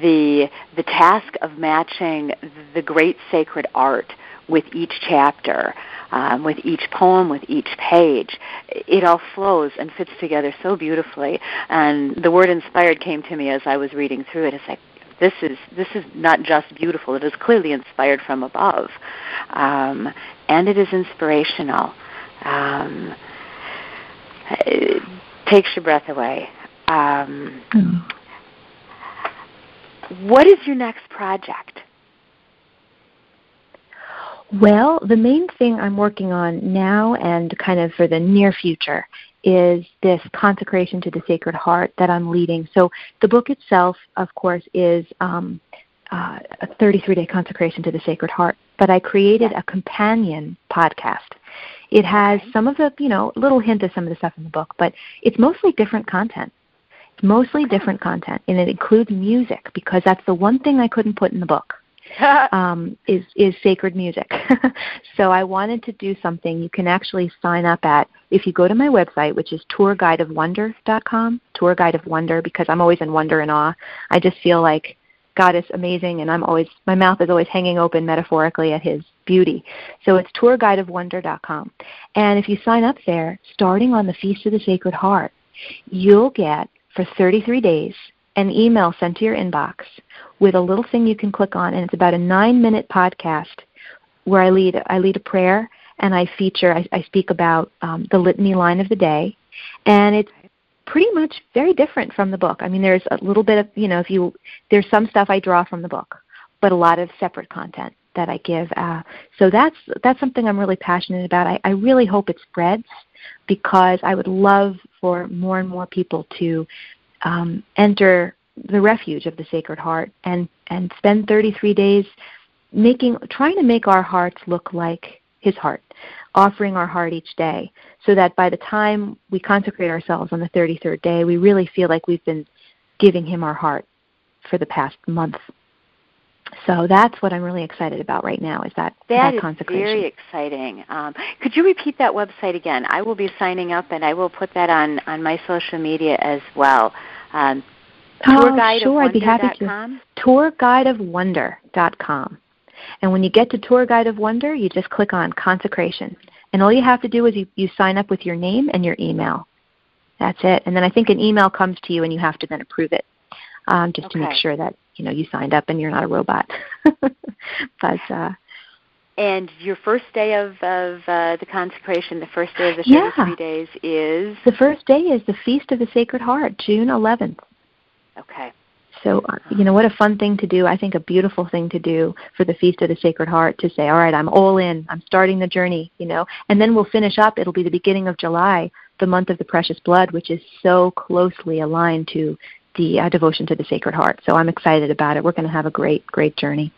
The, the task of matching the great sacred art with each chapter um, with each poem, with each page. It all flows and fits together so beautifully. And the word inspired came to me as I was reading through it. It's like, this is this is not just beautiful; it is clearly inspired from above, um, and it is inspirational. Um, it takes your breath away. Um, mm. What is your next project? Well, the main thing I'm working on now and kind of for the near future is this consecration to the Sacred Heart that I'm leading. So the book itself, of course, is um, uh, a 33 day consecration to the Sacred Heart, but I created a companion podcast. It has some of the, you know, little hint of some of the stuff in the book, but it's mostly different content. It's mostly different content, and it includes music because that's the one thing I couldn't put in the book. um, is is sacred music. so I wanted to do something. You can actually sign up at if you go to my website, which is tourguideofwonder.com, tour guide of wonder, because I'm always in wonder and awe. I just feel like God is amazing, and I'm always my mouth is always hanging open metaphorically at His beauty. So it's tourguideofwonder.com, and if you sign up there, starting on the Feast of the Sacred Heart, you'll get for 33 days an email sent to your inbox with a little thing you can click on, and it's about a nine minute podcast where I lead I lead a prayer and I feature I, I speak about um, the litany line of the day, and it's pretty much very different from the book. I mean, there's a little bit of you know if you there's some stuff I draw from the book, but a lot of separate content that I give. Uh, so that's that's something I'm really passionate about. I, I really hope it spreads because I would love for more and more people to um, enter the refuge of the Sacred Heart and and spend 33 days making trying to make our hearts look like His heart, offering our heart each day, so that by the time we consecrate ourselves on the 33rd day, we really feel like we've been giving Him our heart for the past month. So that's what I'm really excited about right now. Is that that, that is consecration? very exciting. Um, could you repeat that website again? I will be signing up, and I will put that on on my social media as well. Um, oh, sure, I'd be happy to. Tourguideofwonder.com. And when you get to Tour Guide of Wonder, you just click on Consecration. And all you have to do is you, you sign up with your name and your email. That's it. And then I think an email comes to you and you have to then approve it um, just okay. to make sure that you know you signed up and you're not a robot. but uh, and your first day of of uh, the consecration, the first day of the yeah. three days is the first day is the Feast of the Sacred Heart, June 11th. Okay. So, uh, you know, what a fun thing to do. I think a beautiful thing to do for the Feast of the Sacred Heart to say, all right, I'm all in. I'm starting the journey, you know. And then we'll finish up. It'll be the beginning of July, the month of the precious blood, which is so closely aligned to the uh, devotion to the Sacred Heart. So I'm excited about it. We're going to have a great, great journey.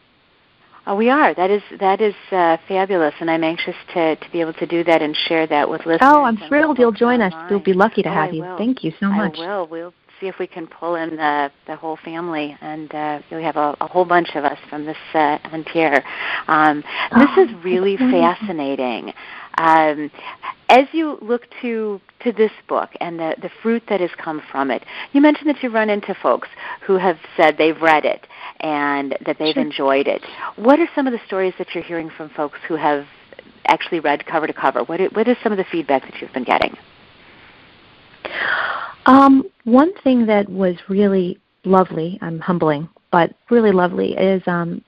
Oh, we are. That is that is uh, fabulous, and I'm anxious to to be able to do that and share that with listeners. Oh, I'm thrilled you'll join online. us. We'll be lucky to oh, have I you. Will. Thank you so much. I will. We'll see if we can pull in the the whole family, and uh, we have a, a whole bunch of us from this uh, Antier. Um, this oh, is really fascinating. Um, as you look to to this book and the, the fruit that has come from it, you mentioned that you run into folks who have said they've read it and that they've sure. enjoyed it. What are some of the stories that you're hearing from folks who have actually read cover to cover? What what is some of the feedback that you've been getting? Um, one thing that was really lovely, I'm humbling, but really lovely, is um,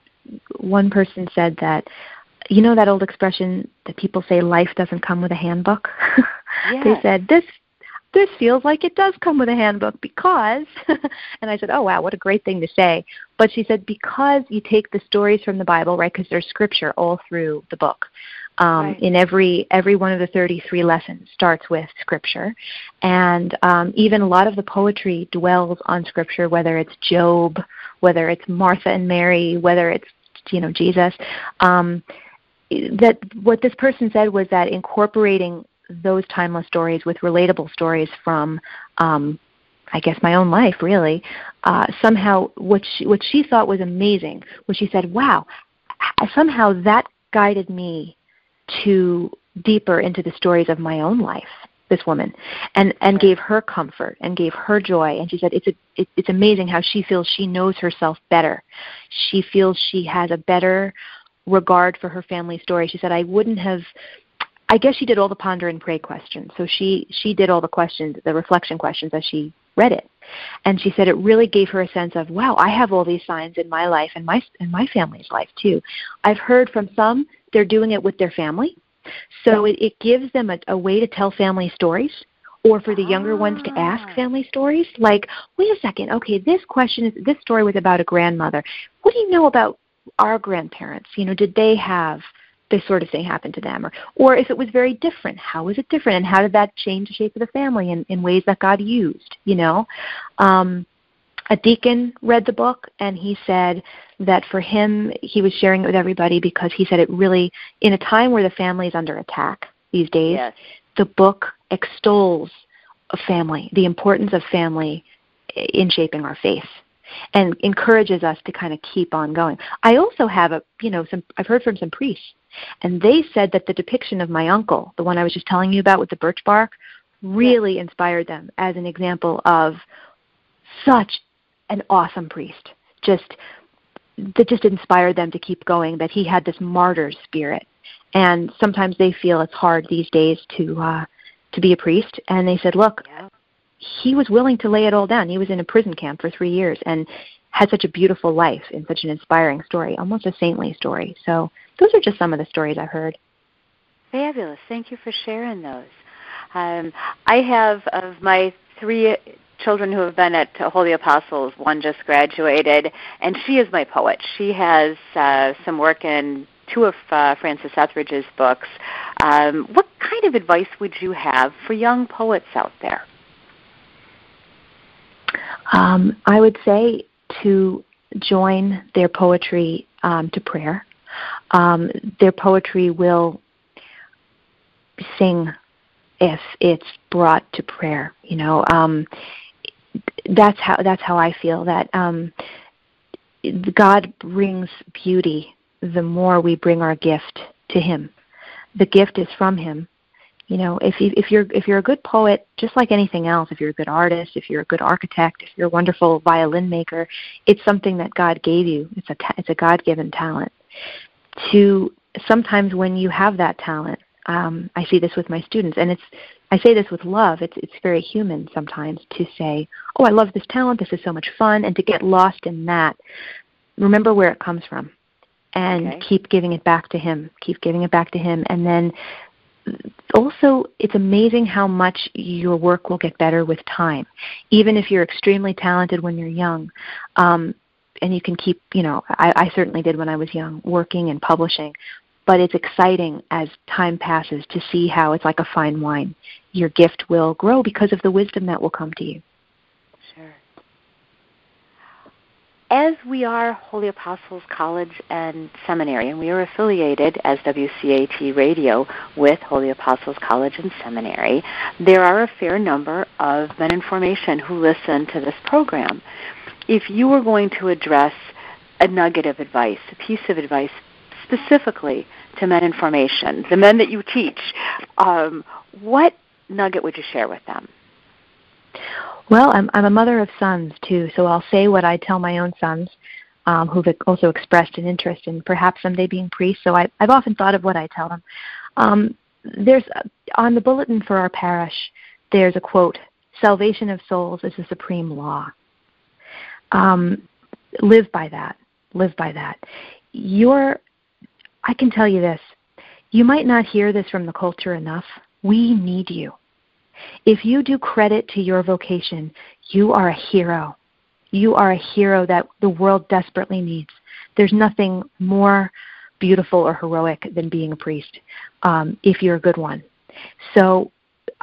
one person said that you know that old expression that people say life doesn't come with a handbook? Yes. they said this this feels like it does come with a handbook because and i said oh wow what a great thing to say. But she said because you take the stories from the bible right because there's scripture all through the book um, right. in every every one of the 33 lessons starts with scripture and um, even a lot of the poetry dwells on scripture whether it's job whether it's martha and mary whether it's you know jesus um, that what this person said was that incorporating those timeless stories with relatable stories from um, I guess my own life really, uh, somehow what she, what she thought was amazing was she said, "Wow, somehow that guided me to deeper into the stories of my own life." This woman, and and gave her comfort and gave her joy. And she said, "It's a it, it's amazing how she feels she knows herself better. She feels she has a better regard for her family story." She said, "I wouldn't have." I guess she did all the ponder and pray questions. So she she did all the questions, the reflection questions as she read it. And she said it really gave her a sense of, wow, I have all these signs in my life and my in my family's life too. I've heard from some they're doing it with their family. So it, it gives them a, a way to tell family stories or for the younger ones to ask ah. family stories like wait a second okay this question is this story was about a grandmother what do you know about our grandparents you know did they have this sort of thing happened to them or or if it was very different how was it different and how did that change the shape of the family in, in ways that god used you know um a deacon read the book and he said that for him he was sharing it with everybody because he said it really in a time where the family is under attack these days yes. the book extols a family the importance of family in shaping our faith and encourages us to kind of keep on going. I also have a, you know, some I've heard from some priests and they said that the depiction of my uncle, the one I was just telling you about with the birch bark, really yeah. inspired them as an example of such an awesome priest. Just that just inspired them to keep going, that he had this martyr spirit. And sometimes they feel it's hard these days to uh to be a priest and they said, Look, yeah he was willing to lay it all down. He was in a prison camp for three years and had such a beautiful life and such an inspiring story, almost a saintly story. So those are just some of the stories I've heard. Fabulous. Thank you for sharing those. Um, I have of my three children who have been at Holy Apostles, one just graduated, and she is my poet. She has uh, some work in two of uh, Francis Etheredge's books. Um, what kind of advice would you have for young poets out there? Um, I would say to join their poetry um, to prayer. Um, their poetry will sing if it's brought to prayer. You know, um, that's how that's how I feel that um, God brings beauty the more we bring our gift to Him. The gift is from Him, you know if you, if you're if you're a good poet just like anything else if you're a good artist if you're a good architect if you're a wonderful violin maker it's something that god gave you it's a ta- it's a god given talent to sometimes when you have that talent um i see this with my students and it's i say this with love it's it's very human sometimes to say oh i love this talent this is so much fun and to get lost in that remember where it comes from and okay. keep giving it back to him keep giving it back to him and then also it's amazing how much your work will get better with time even if you're extremely talented when you're young um, and you can keep you know I, I certainly did when i was young working and publishing but it's exciting as time passes to see how it's like a fine wine your gift will grow because of the wisdom that will come to you Sure. as we are Holy Apostles College and Seminary, and we are affiliated as WCAT Radio with Holy Apostles College and Seminary, there are a fair number of men in formation who listen to this program. If you were going to address a nugget of advice, a piece of advice specifically to men in formation, the men that you teach, um, what nugget would you share with them? Well, I'm I'm a mother of sons too, so I'll say what I tell my own sons, um, who've also expressed an interest in perhaps someday being priests. So I, I've often thought of what I tell them. Um, there's on the bulletin for our parish. There's a quote: "Salvation of souls is the supreme law." Um, live by that. Live by that. You're. I can tell you this. You might not hear this from the culture enough. We need you if you do credit to your vocation, you are a hero. You are a hero that the world desperately needs. There's nothing more beautiful or heroic than being a priest um, if you're a good one. So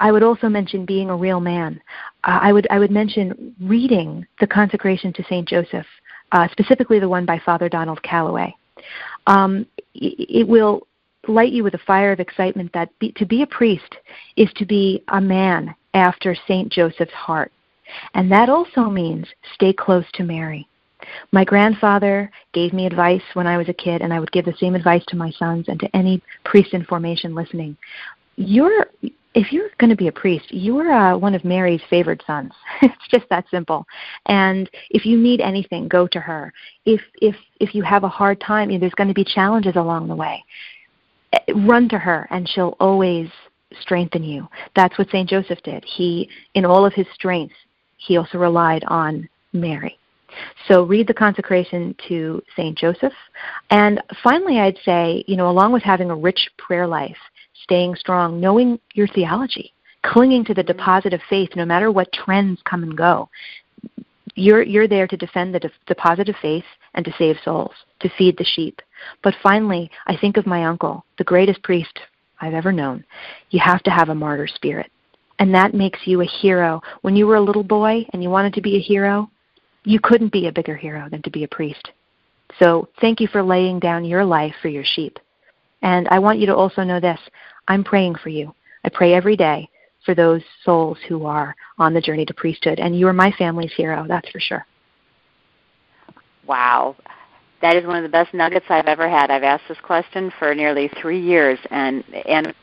I would also mention being a real man. Uh, I would I would mention reading the Consecration to Saint Joseph, uh, specifically the one by Father Donald Calloway. Um, it, it will light you with a fire of excitement that be, to be a priest is to be a man after St. Joseph's heart. And that also means stay close to Mary. My grandfather gave me advice when I was a kid, and I would give the same advice to my sons and to any priest in formation listening. You're, if you're going to be a priest, you're uh, one of Mary's favored sons. it's just that simple. And if you need anything, go to her. If if if you have a hard time, you know, there's going to be challenges along the way. Eh, run to her, and she'll always strengthen you. That's what Saint Joseph did. He, in all of his strength, he also relied on Mary. So read the consecration to St. Joseph. And finally, I'd say, you know, along with having a rich prayer life, staying strong, knowing your theology, clinging to the mm-hmm. deposit of faith no matter what trends come and go. You're, you're there to defend the de- deposit of faith and to save souls, to feed the sheep. But finally, I think of my uncle, the greatest priest I've ever known. You have to have a martyr spirit. And that makes you a hero. When you were a little boy and you wanted to be a hero, you couldn't be a bigger hero than to be a priest. So thank you for laying down your life for your sheep. And I want you to also know this I'm praying for you. I pray every day for those souls who are on the journey to priesthood. And you are my family's hero, that's for sure. Wow. That is one of the best nuggets I've ever had. I've asked this question for nearly three years, and and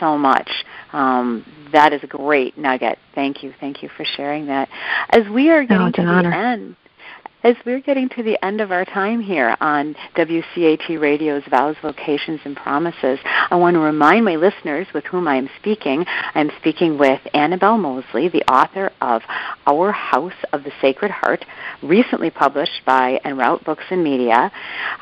so much. Um, that is a great nugget. Thank you. Thank you for sharing that. As we are getting oh, to the honor. end, as we're getting to the end of our time here on WCAT Radio's Vows, Vocations, and Promises, I want to remind my listeners with whom I am speaking. I'm speaking with Annabelle Moseley, the author of Our House of the Sacred Heart, recently published by En Route Books and Media.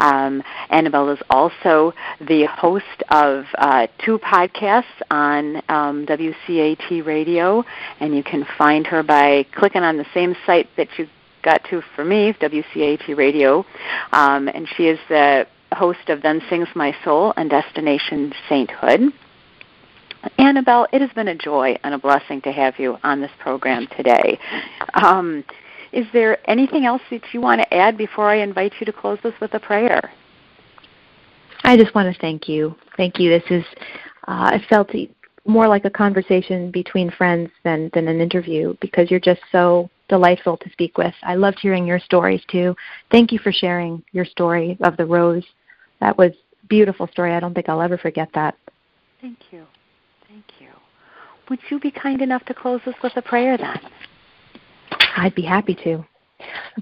Um, Annabelle is also the host of uh, two podcasts on um, WCAT Radio, and you can find her by clicking on the same site that you got to for me, WCAT Radio, um, and she is the host of Then Sings My Soul and Destination Sainthood. Annabelle, it has been a joy and a blessing to have you on this program today. Um, is there anything else that you want to add before I invite you to close this with a prayer? I just want to thank you. Thank you. This is, uh, I felt more like a conversation between friends than, than an interview because you're just so delightful to speak with. I loved hearing your stories too. Thank you for sharing your story of the rose. That was a beautiful story. I don't think I'll ever forget that. Thank you. Thank you. Would you be kind enough to close us with a prayer then? I'd be happy to.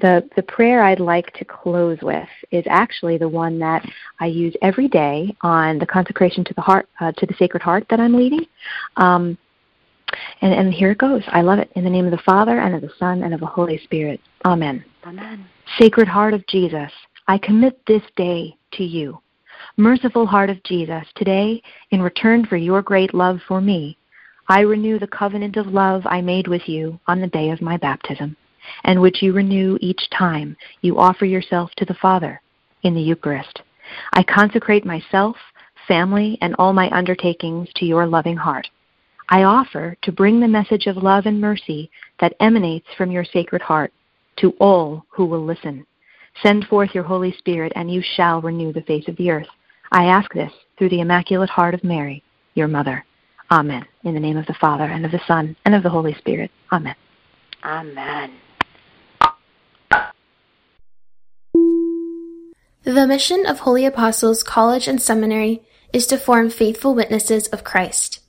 The the prayer I'd like to close with is actually the one that I use every day on the consecration to the heart uh, to the Sacred Heart that I'm leading. Um, and, and here it goes. I love it. In the name of the Father, and of the Son, and of the Holy Spirit. Amen. Amen. Sacred Heart of Jesus, I commit this day to you. Merciful Heart of Jesus, today, in return for your great love for me, I renew the covenant of love I made with you on the day of my baptism, and which you renew each time you offer yourself to the Father in the Eucharist. I consecrate myself, family, and all my undertakings to your loving heart I offer to bring the message of love and mercy that emanates from your sacred heart to all who will listen. Send forth your Holy Spirit, and you shall renew the face of the earth. I ask this through the Immaculate Heart of Mary, your mother. Amen. In the name of the Father, and of the Son, and of the Holy Spirit. Amen. Amen. The mission of Holy Apostles College and Seminary is to form faithful witnesses of Christ.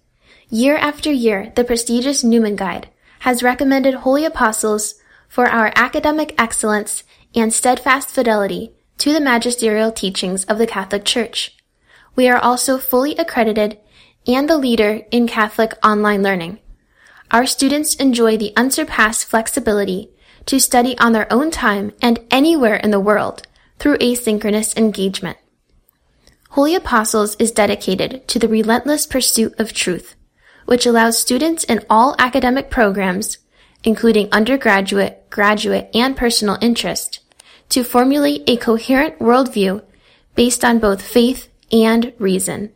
Year after year, the prestigious Newman Guide has recommended holy apostles for our academic excellence and steadfast fidelity to the magisterial teachings of the Catholic Church. We are also fully accredited and the leader in Catholic online learning. Our students enjoy the unsurpassed flexibility to study on their own time and anywhere in the world through asynchronous engagement. Holy Apostles is dedicated to the relentless pursuit of truth which allows students in all academic programs, including undergraduate, graduate, and personal interest, to formulate a coherent worldview based on both faith and reason.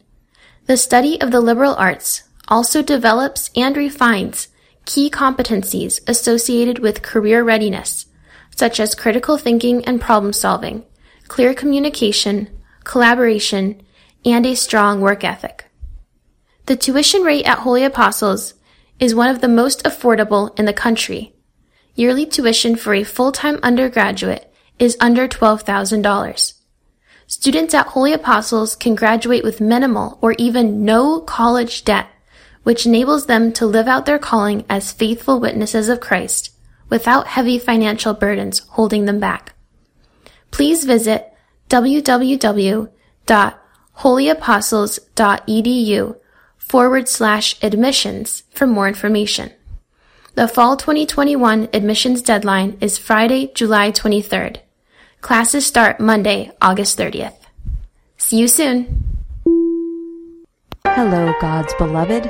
The study of the liberal arts also develops and refines key competencies associated with career readiness, such as critical thinking and problem solving, clear communication, collaboration, and a strong work ethic. The tuition rate at Holy Apostles is one of the most affordable in the country. Yearly tuition for a full-time undergraduate is under $12,000. Students at Holy Apostles can graduate with minimal or even no college debt, which enables them to live out their calling as faithful witnesses of Christ without heavy financial burdens holding them back. Please visit www.holyapostles.edu forward slash admissions for more information. The fall 2021 admissions deadline is Friday, July 23rd. Classes start Monday, August 30th. See you soon. Hello, God's beloved.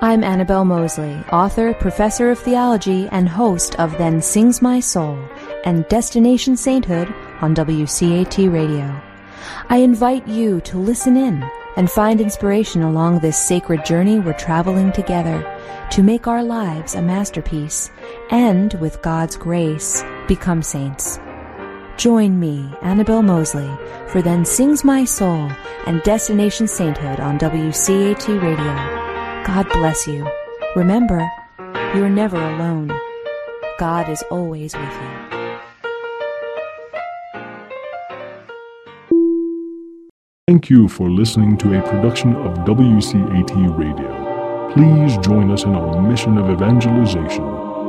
I'm Annabelle Moseley, author, professor of theology, and host of Then Sings My Soul and Destination Sainthood on WCAT Radio. I invite you to listen in and find inspiration along this sacred journey we're traveling together to make our lives a masterpiece and, with God's grace, become saints. Join me, Annabelle Moseley, for Then Sings My Soul and Destination Sainthood on WCAT Radio. God bless you. Remember, you're never alone. God is always with you. Thank you for listening to a production of WCAT Radio. Please join us in our mission of evangelization.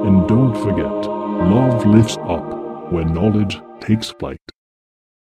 And don't forget, love lifts up when knowledge takes flight.